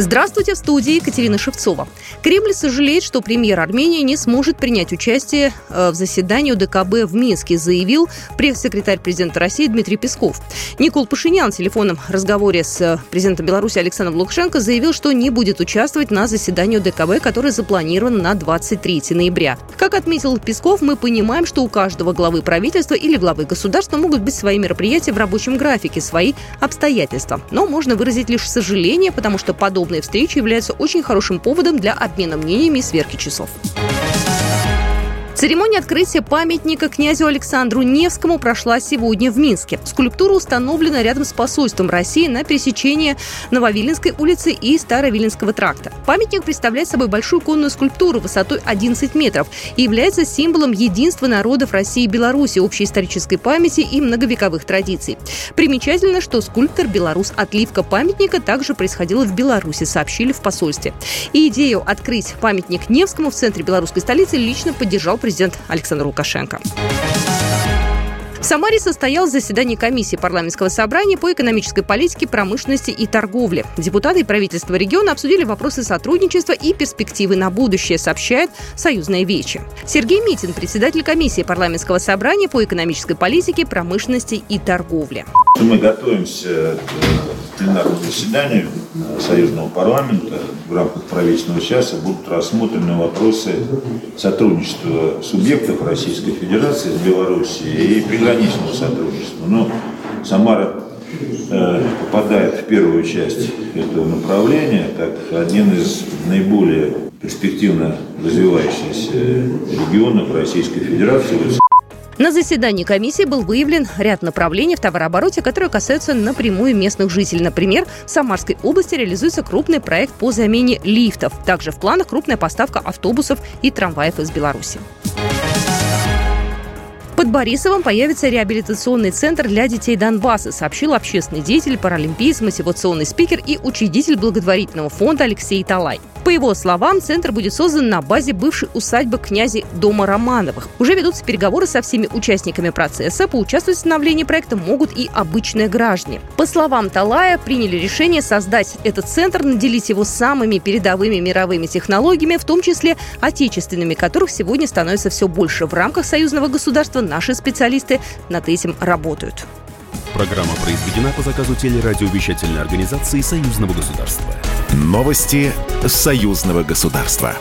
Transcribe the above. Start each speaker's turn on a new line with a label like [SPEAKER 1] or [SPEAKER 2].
[SPEAKER 1] Здравствуйте, в студии Екатерина Шевцова. Кремль сожалеет, что премьер Армении не сможет принять участие э, в заседании ДКБ в Минске, заявил пресс-секретарь президента России Дмитрий Песков. Никол Пашинян в телефонном разговоре с э, президентом Беларуси Александром Лукашенко заявил, что не будет участвовать на заседании ДКБ, которое запланировано на 23 ноября. Как отметил Песков, мы понимаем, что у каждого главы правительства или главы государства могут быть свои мероприятия в рабочем графике, свои обстоятельства. Но можно выразить лишь сожаление, потому что подобные подобные встречи являются очень хорошим поводом для обмена мнениями и сверки часов. Церемония открытия памятника князю Александру Невскому прошла сегодня в Минске. Скульптура установлена рядом с посольством России на пересечении Нововиленской улицы и Старовиленского тракта. Памятник представляет собой большую конную скульптуру высотой 11 метров и является символом единства народов России и Беларуси, общей исторической памяти и многовековых традиций. Примечательно, что скульптор белорус отливка памятника также происходила в Беларуси, сообщили в посольстве. И идею открыть памятник Невскому в центре белорусской столицы лично поддержал президент президент Александр Лукашенко. В Самаре состоялось заседание комиссии парламентского собрания по экономической политике, промышленности и торговле. Депутаты и правительство региона обсудили вопросы сотрудничества и перспективы на будущее, сообщает Союзная Вечи. Сергей Митин, председатель комиссии парламентского собрания по экономической политике, промышленности и торговле.
[SPEAKER 2] Мы готовимся к пленарному заседанию Союзного парламента. В рамках правительственного часа будут рассмотрены вопросы сотрудничества субъектов Российской Федерации с Белоруссией и приграничного сотрудничества. Но Самара э, попадает в первую часть этого направления, как один из наиболее перспективно развивающихся регионов Российской Федерации.
[SPEAKER 1] На заседании комиссии был выявлен ряд направлений в товарообороте, которые касаются напрямую местных жителей. Например, в Самарской области реализуется крупный проект по замене лифтов. Также в планах крупная поставка автобусов и трамваев из Беларуси. Под Борисовым появится реабилитационный центр для детей Донбасса, сообщил общественный деятель, паралимпиец, мотивационный спикер и учредитель благотворительного фонда Алексей Талай. По его словам, центр будет создан на базе бывшей усадьбы князи Дома Романовых. Уже ведутся переговоры со всеми участниками процесса. Поучаствовать в становлении проекта могут и обычные граждане. По словам Талая, приняли решение создать этот центр, наделить его самыми передовыми мировыми технологиями, в том числе отечественными, которых сегодня становится все больше. В рамках союзного государства наши специалисты над этим работают.
[SPEAKER 3] Программа произведена по заказу телерадиовещательной организации Союзного государства. Новости союзного государства.